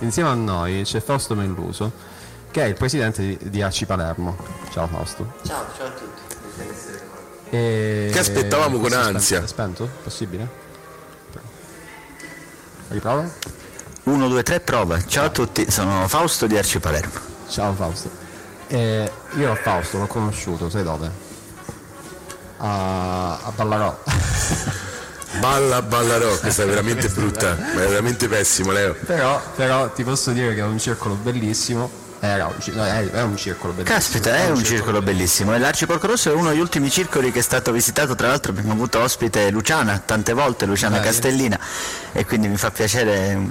insieme a noi c'è Fausto Melluso, che è il presidente di, Arci Palermo. Ciao Fausto. Ciao, ciao a tutti. E... Che aspettavamo con ansia. Spento? spento? Possibile? Riprova? 1, 2, 3, prova. Ciao a tutti, sono Fausto di Arci Palermo. Ciao Fausto. Eh, io Fausto l'ho conosciuto, sai dove? A, a Ballarò. Balla, balla rock, questa è veramente brutta, è veramente pessimo, Leo. però, però ti posso dire che è un circolo bellissimo. Era un, no, è, è un circolo bellissimo. Caspita, è un circolo bellissimo. E l'Arci Porco Rosso è uno degli ultimi circoli che è stato visitato. Tra l'altro abbiamo avuto ospite Luciana tante volte, Luciana Bene. Castellina, e quindi mi fa piacere, un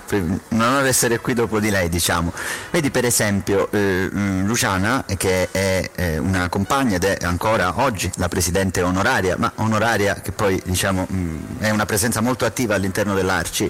un onore essere qui dopo di lei, diciamo. Vedi per esempio eh, mm, Luciana, che è eh, una compagna ed è ancora oggi la presidente onoraria, ma onoraria che poi diciamo mm, è una presenza molto attiva all'interno dell'Arci.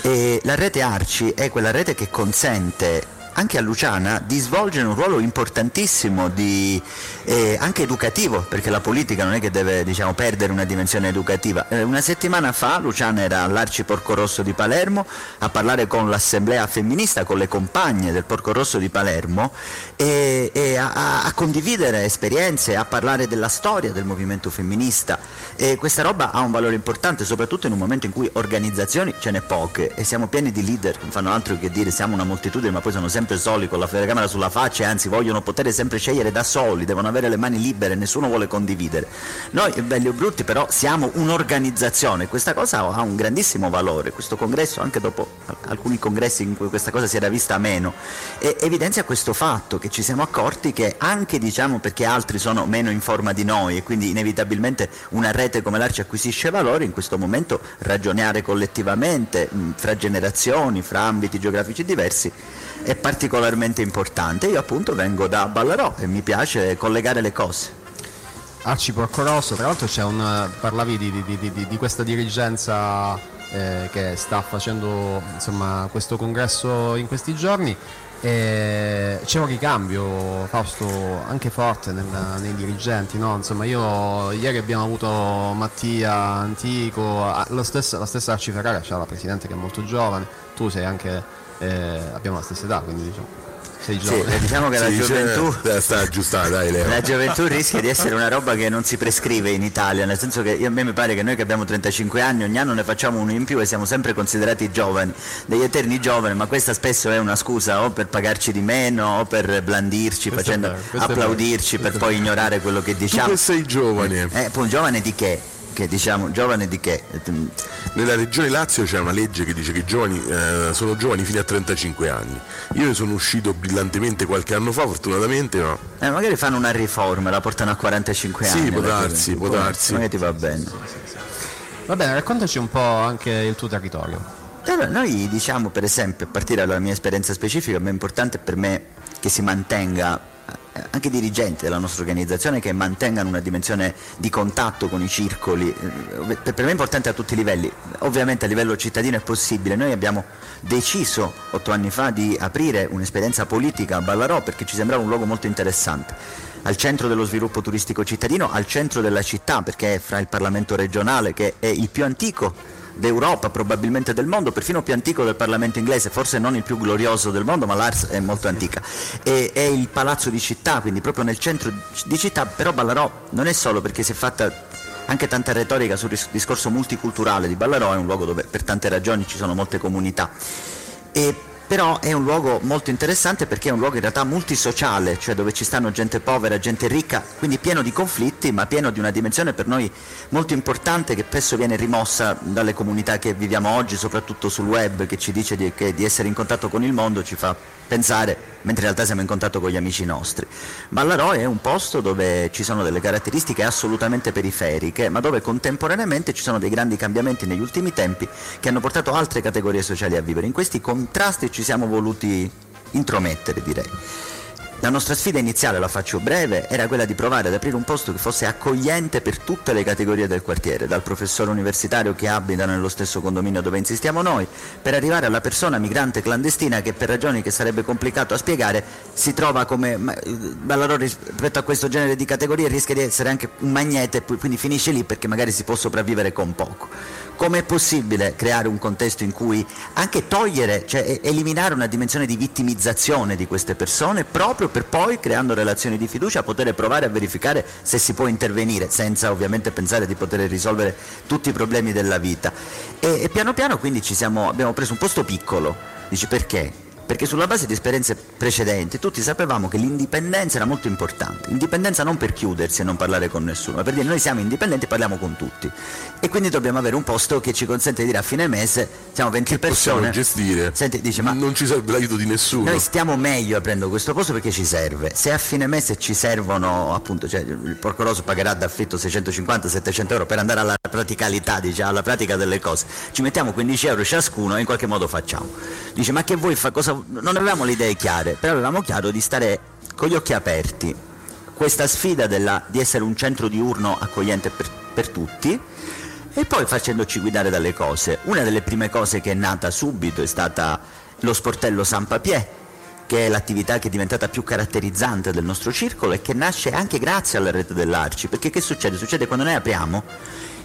E la rete Arci è quella rete che consente anche a Luciana di svolgere un ruolo importantissimo, di, eh, anche educativo, perché la politica non è che deve diciamo, perdere una dimensione educativa. Eh, una settimana fa Luciana era all'Arci Porco Rosso di Palermo a parlare con l'assemblea femminista, con le compagne del Porco Rosso di Palermo e, e a, a- condividere esperienze, a parlare della storia del movimento femminista. E questa roba ha un valore importante, soprattutto in un momento in cui organizzazioni ce n'è poche e siamo pieni di leader non fanno altro che dire siamo una moltitudine ma poi sono sempre soli con la telecamera sulla faccia e anzi vogliono poter sempre scegliere da soli, devono avere le mani libere, nessuno vuole condividere. Noi, belli o brutti, però siamo un'organizzazione, questa cosa ha un grandissimo valore, questo congresso anche dopo al- alcuni congressi in cui questa cosa si era vista meno, evidenzia questo fatto che ci siamo accorti che anche diciamo perché altri sono meno in forma di noi e quindi inevitabilmente una rete come l'Arci acquisisce valore, in questo momento ragionare collettivamente fra generazioni, fra ambiti geografici diversi è particolarmente importante. Io appunto vengo da Ballarò e mi piace collegare le cose. Arci Porco Rosso, tra l'altro c'è un. parlavi di, di- di- di- questa dirigenza eh, che sta facendo insomma, questo congresso in questi giorni. E c'è un ricambio, Fausto, anche forte nel- nei dirigenti, no? Insomma, io ieri abbiamo avuto Mattia Antico, lo stesso- la stessa Arci Ferrara, c'è la presidente che è molto giovane, tu sei anche, eh, abbiamo la stessa età, quindi diciamo, sei Sì, diciamo che la dice- gioventù eh, sta aggiustata, dai Leo. La gioventù rischia di essere una roba che non si prescrive in Italia, nel senso che io- a me mi pare che noi che abbiamo 35 anni ogni anno ne facciamo uno in più e siamo sempre considerati giovani, degli eterni giovani, ma questa spesso è una scusa o per pagarci di meno o per blandirci, Questo facendo è applaudirci per poi ignorare quello che Tu diciamo. che sei giovane, Eh, poi un giovane di che? Che diciamo, giovane di che? nella regione Lazio c'è una legge che dice che i giovani eh, sono giovani fino a 35 anni. Io ne sono uscito brillantemente qualche anno fa, fortunatamente, ma Eh, magari fanno una riforma, la portano a 45 Sì, anni. può alla darsi, può darsi. Magari ti va bene. Va bene, raccontaci un po' anche il tuo territorio. Allora, noi diciamo per esempio, a partire dalla mia esperienza specifica, ma è importante per me che si mantenga eh, anche dirigenti della nostra organizzazione che mantengano una dimensione di contatto con i circoli, eh, per me è importante a tutti i livelli, ovviamente a livello cittadino è possibile, noi abbiamo deciso otto anni fa di aprire un'esperienza politica a Ballarò perché ci sembrava un luogo molto interessante. Al centro dello sviluppo turistico cittadino, al centro della città perché è fra il Parlamento regionale che è il più antico d'Europa, probabilmente del mondo, perfino più antico del Parlamento inglese, forse non il più glorioso del mondo, ma l'Ars è molto antica. E, è il palazzo di città, quindi proprio nel centro di città, però Ballarò non è solo perché si è fatta anche tanta retorica sul discorso multiculturale di Ballarò, è un luogo dove per tante ragioni ci sono molte comunità. E però è un luogo molto interessante perché è un luogo in realtà multisociale, cioè dove ci stanno gente povera, gente ricca, quindi pieno di conflitti, ma pieno di una dimensione per noi molto importante che spesso viene rimossa dalle comunità che viviamo oggi, soprattutto sul web, che ci dice di, che di essere in contatto con il mondo ci fa pensare, mentre in realtà siamo in contatto con gli amici nostri. Ballarò è un posto dove ci sono delle caratteristiche assolutamente periferiche, ma dove contemporaneamente ci sono dei grandi cambiamenti negli ultimi tempi che hanno portato altre categorie sociali a vivere. In questi contrasti ci siamo voluti intromettere, direi. La nostra sfida iniziale, la faccio breve, era quella di provare ad aprire un posto che fosse accogliente per tutte le categorie del quartiere, dal professore universitario che abita nello stesso condominio dove insistiamo noi, per arrivare alla persona migrante clandestina che per ragioni che sarebbe complicato a spiegare si trova come, allora rispetto a questo genere di categorie rischia di essere anche un magnete, quindi finisce lì perché magari si può sopravvivere con poco. Com'è possibile creare un contesto in cui anche togliere, cioè eliminare una dimensione di vittimizzazione di queste persone proprio per poi, creando relazioni di fiducia, poter provare a verificare se si può intervenire, senza ovviamente pensare di poter risolvere tutti i problemi della vita. E, e piano piano quindi siamo, abbiamo preso un posto piccolo. Dici perché? perché sulla base di esperienze precedenti tutti sapevamo che l'indipendenza era molto importante, indipendenza non per chiudersi e non parlare con nessuno, ma per dire noi siamo indipendenti e parliamo con tutti e quindi dobbiamo avere un posto che ci consente di dire a fine mese siamo 20 che persone, possiamo gestire, Senti, dice, ma non ci serve l'aiuto di nessuno. Noi stiamo meglio aprendo questo posto perché ci serve, se a fine mese ci servono appunto, cioè il Porco Rosso pagherà d'affitto 650-700 euro per andare alla praticalità, diciamo, alla pratica delle cose, ci mettiamo 15 euro ciascuno e in qualche modo facciamo. Dice ma che voi fa cosa non avevamo le idee chiare, però avevamo chiaro di stare con gli occhi aperti. Questa sfida della, di essere un centro diurno accogliente per, per tutti e poi facendoci guidare dalle cose. Una delle prime cose che è nata subito è stata lo sportello San Papier, che è l'attività che è diventata più caratterizzante del nostro circolo e che nasce anche grazie alla rete dell'Arci, perché che succede? Succede quando noi apriamo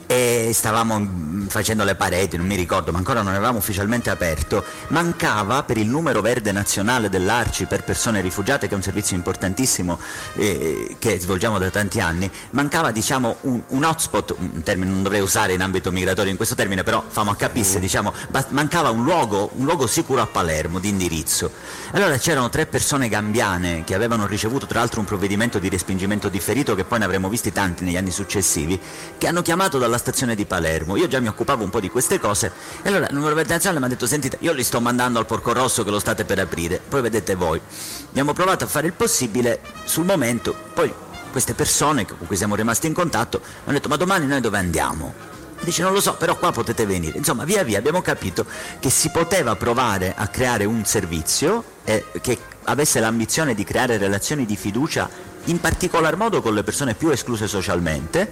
e stavamo mm, facendo le pareti, non mi ricordo, ma ancora non avevamo ufficialmente aperto, mancava per il numero verde nazionale dell'Arci per persone rifugiate, che è un servizio importantissimo eh, che svolgiamo da tanti anni, mancava diciamo un, un, hotspot, un termine non dovrei usare in ambito migratorio in questo termine, però famo a capisse, mm. diciamo, mancava un luogo, un luogo sicuro a Palermo di indirizzo. Allora c'erano tre persone gambiane che avevano ricevuto tra l'altro un provvedimento di respingimento differito che poi ne avremmo visti tanti negli anni successivi, che hanno chiamato dalla stazione di Palermo. Io già mi occupavo un po' di queste cose e allora il numero verde nazionale mi ha detto sentite, io li sto mandando al Porco Rosso che lo state per aprire, poi vedete voi. Abbiamo provato a fare il possibile sul momento, poi queste persone con cui siamo rimasti in contatto hanno detto ma domani noi dove andiamo? Dice non lo so, però qua potete venire. Insomma, via via abbiamo capito che si poteva provare a creare un servizio eh, che avesse l'ambizione di creare relazioni di fiducia in particolar modo con le persone più escluse socialmente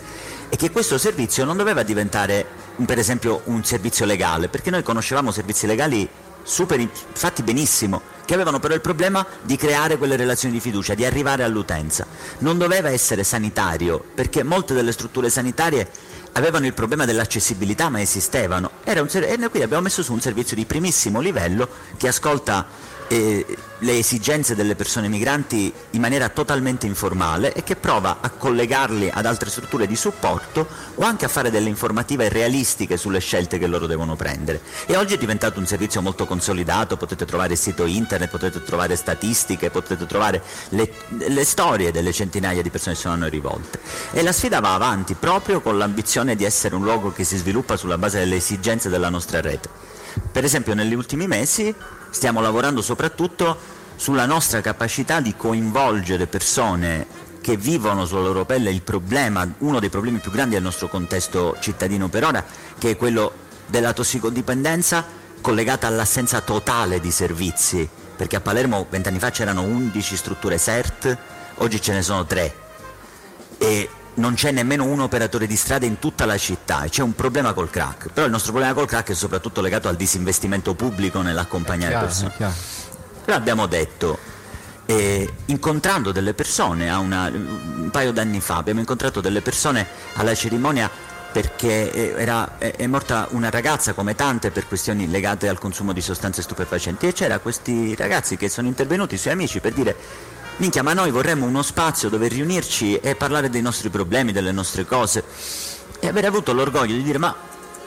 e che questo servizio non doveva diventare per esempio un servizio legale, perché noi conoscevamo servizi legali super fatti benissimo, che avevano però il problema di creare quelle relazioni di fiducia, di arrivare all'utenza. Non doveva essere sanitario, perché molte delle strutture sanitarie avevano il problema dell'accessibilità, ma esistevano. e noi quindi abbiamo messo su un servizio di primissimo livello che ascolta le esigenze delle persone migranti in maniera totalmente informale e che prova a collegarli ad altre strutture di supporto o anche a fare delle informative realistiche sulle scelte che loro devono prendere. E oggi è diventato un servizio molto consolidato, potete trovare sito internet, potete trovare statistiche, potete trovare le, le storie delle centinaia di persone che sono rivolte. E la sfida va avanti proprio con l'ambizione di essere un luogo che si sviluppa sulla base delle esigenze della nostra rete. Per esempio negli ultimi mesi stiamo lavorando soprattutto sulla nostra capacità di coinvolgere persone che vivono sulla loro pelle il problema, uno dei problemi più grandi del nostro contesto cittadino per ora, che è quello della tossicodipendenza collegata all'assenza totale di servizi, perché a Palermo vent'anni fa c'erano 11 strutture CERT, oggi ce ne sono 3 e non c'è nemmeno un operatore di strada in tutta la città e c'è un problema col crack, però il nostro problema col crack è soprattutto legato al disinvestimento pubblico nell'accompagnare chiaro, persone. Però abbiamo detto, eh, incontrando delle persone, una, un paio d'anni fa abbiamo incontrato delle persone alla cerimonia perché eh, era, è morta una ragazza come tante per questioni legate al consumo di sostanze stupefacenti e c'era questi ragazzi che sono intervenuti, i suoi amici, per dire minchia, ma noi vorremmo uno spazio dove riunirci e parlare dei nostri problemi, delle nostre cose. E avere avuto l'orgoglio di dire ma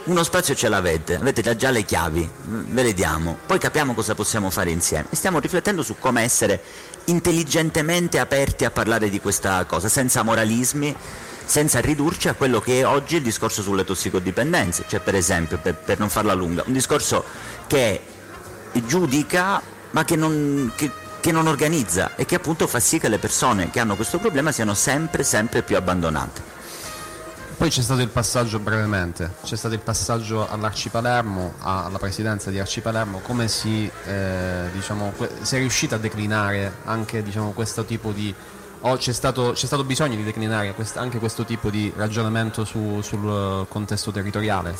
uno spazio ce l'avete, avete già le chiavi, ve le diamo, poi capiamo cosa possiamo fare insieme e stiamo riflettendo su come essere intelligentemente aperti a parlare di questa cosa, senza moralismi, senza ridurci a quello che è oggi il discorso sulle tossicodipendenze, cioè per esempio, per, per non farla lunga, un discorso che giudica ma che non, che, che non organizza e che appunto fa sì che le persone che hanno questo problema siano sempre, sempre più abbandonate. Poi c'è stato il passaggio brevemente, c'è stato il passaggio all'Arci Palermo, alla presidenza di Arci Palermo, come si, eh, diciamo, si è riuscita a declinare anche diciamo, questo tipo di o c'è stato, c'è stato, bisogno di declinare quest, anche questo tipo di ragionamento su, sul contesto territoriale?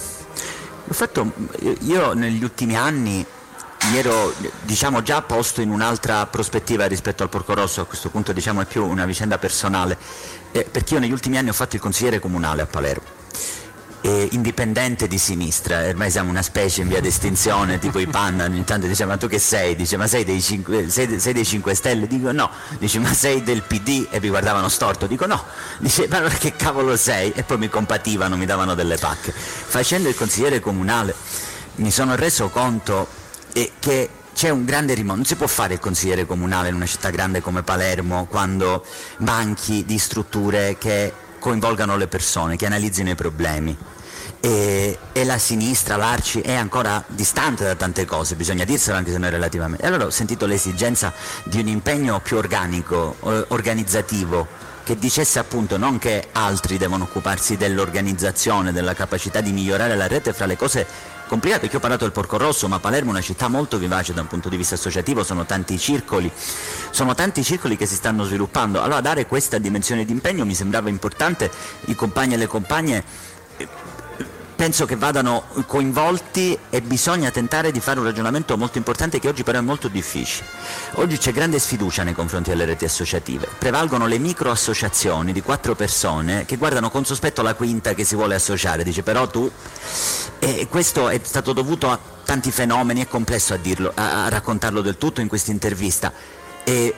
Fatto, io negli ultimi anni mi ero diciamo, già posto in un'altra prospettiva rispetto al Porco Rosso, a questo punto diciamo, è più una vicenda personale, eh, perché io negli ultimi anni ho fatto il consigliere comunale a Palermo eh, indipendente di sinistra, ormai siamo una specie in via di estinzione, tipo i panna, ogni tanto dice ma tu che sei? Dice ma sei dei 5, sei, sei dei 5 Stelle? Dico no, dice ma sei del PD? E mi guardavano storto, dico no, dice ma allora che cavolo sei? E poi mi compativano, mi davano delle pacche. Facendo il consigliere comunale mi sono reso conto eh, che c'è un grande rimonto, non si può fare il consigliere comunale in una città grande come Palermo quando manchi di strutture che coinvolgano le persone, che analizzino i problemi e, e, la sinistra, l'Arci, è ancora distante da tante cose, bisogna dirselo anche se non è relativamente. E allora ho sentito l'esigenza di un impegno più organico, organizzativo, che dicesse appunto non che altri devono occuparsi dell'organizzazione, della capacità di migliorare la rete fra le cose complicate, perché ho parlato del Porco Rosso, ma Palermo è una città molto vivace da un punto di vista associativo, sono tanti circoli, sono tanti circoli che si stanno sviluppando. Allora dare questa dimensione di impegno mi sembrava importante, i compagni e le compagne penso che vadano coinvolti e bisogna tentare di fare un ragionamento molto importante che oggi però è molto difficile. Oggi c'è grande sfiducia nei confronti delle reti associative, prevalgono le micro associazioni di quattro persone che guardano con sospetto la quinta che si vuole associare, dice però tu, e questo è stato dovuto a tanti fenomeni, è complesso a, dirlo, a raccontarlo del tutto in questa intervista, e,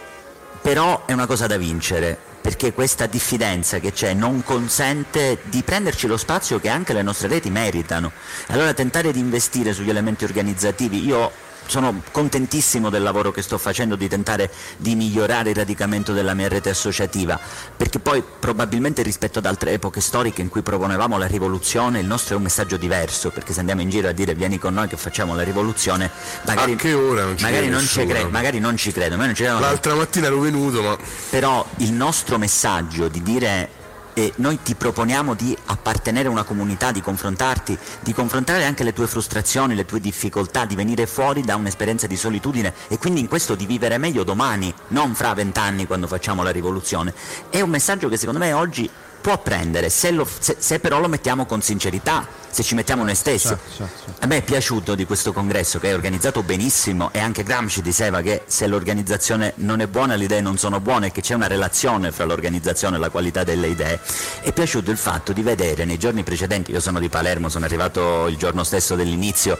però è una cosa da vincere perché questa diffidenza che c'è non consente di prenderci lo spazio che anche le nostre reti meritano. Allora tentare di investire sugli elementi organizzativi, io sono contentissimo del lavoro che sto facendo di tentare di migliorare il radicamento della mia rete associativa, perché poi probabilmente rispetto ad altre epoche storiche in cui proponevamo la rivoluzione, il nostro è un messaggio diverso, perché se andiamo in giro a dire vieni con noi che facciamo la rivoluzione, magari, che ora non ci magari, non ci credo, magari non ci credo. L'altra mattina ero venuto, ma... Però il nostro messaggio di dire e noi ti proponiamo di appartenere a una comunità, di confrontarti, di confrontare anche le tue frustrazioni, le tue difficoltà, di venire fuori da un'esperienza di solitudine e quindi in questo di vivere meglio domani, non fra vent'anni quando facciamo la rivoluzione. È un messaggio che secondo me oggi può prendere, se, lo, se, se, però lo mettiamo con sincerità, se ci mettiamo noi stessi. Certo, certo, certo. A me è piaciuto di questo congresso che è organizzato benissimo e anche Gramsci diceva che se l'organizzazione non è buona le idee non sono buone e che c'è una relazione fra l'organizzazione e la qualità delle idee. È piaciuto il fatto di vedere nei giorni precedenti, io sono di Palermo, sono arrivato il giorno stesso dell'inizio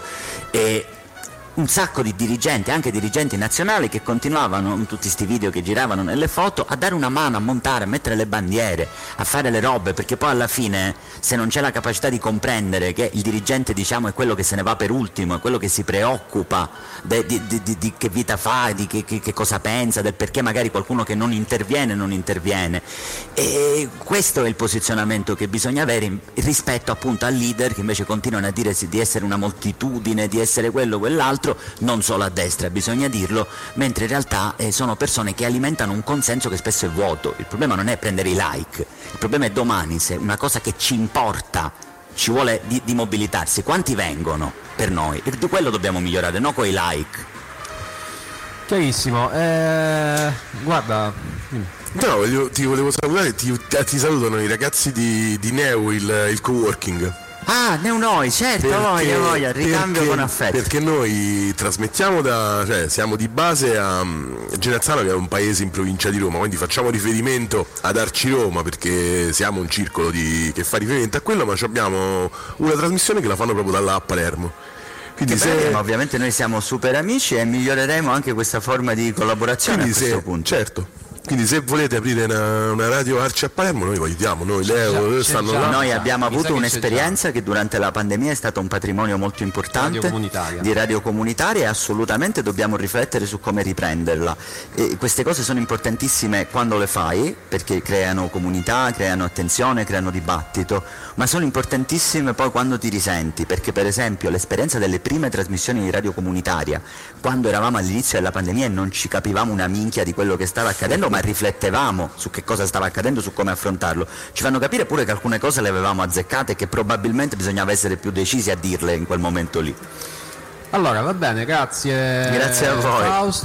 e un sacco di dirigenti, anche dirigenti nazionali, che continuavano in tutti questi video che giravano nelle foto a dare una mano, a montare, a mettere le bandiere, a fare le robe, perché poi alla fine se non c'è la capacità di comprendere che il dirigente diciamo, è quello che se ne va per ultimo, è quello che si preoccupa di, di, di, di che vita fa, di che, che, che, cosa pensa, del perché magari qualcuno che non interviene non interviene. E questo è il posizionamento che bisogna avere rispetto appunto al leader che invece continuano a dire di essere una moltitudine, di essere quello, quell'altro dentro, non solo a destra, bisogna dirlo, mentre in realtà eh, sono persone che alimentano un consenso che spesso è vuoto. Il problema non è prendere i like, il problema è domani se una cosa che ci importa ci vuole di, di mobilitarsi, quanti vengono per noi? E di quello dobbiamo migliorare, non con i like. Chiarissimo, eh, guarda. No, ti volevo salutare, ti, ti salutano i ragazzi di, di Neo, il, il co-working. Ah, Neunoi, certo, perché, voglia, voglia, ricambio perché, con affetto. Perché noi trasmettiamo da, cioè siamo di base a um, Genazzano che è un paese in provincia di Roma, quindi facciamo riferimento ad Arci Roma perché siamo un circolo di, che fa riferimento a quello, ma abbiamo una trasmissione che la fanno proprio da là a Palermo. Quindi se... Bene, ovviamente noi siamo super amici e miglioreremo anche questa forma di collaborazione Quindi a questo se, punto. Certo, quindi se volete aprire una, una radio Arci a Palermo noi vi aiutiamo, noi Leo stanno là. Noi abbiamo avuto un'esperienza che durante la pandemia è stato un patrimonio molto importante radio di radio comunitaria e assolutamente dobbiamo riflettere su come riprenderla. E queste cose sono importantissime quando le fai perché creano comunità, creano attenzione, creano dibattito, ma sono importantissime poi quando ti risenti perché per esempio l'esperienza delle prime trasmissioni di radio comunitaria, quando eravamo all'inizio della pandemia e non ci capivamo una minchia di quello che stava accadendo, ma riflettevamo su che cosa stava accadendo, su come affrontarlo, ci fanno capire pure che alcune cose le avevamo azzeccate e che probabilmente bisognava essere più decisi a dirle in quel momento lì. Allora, va bene, grazie. Grazie a voi. Fausto.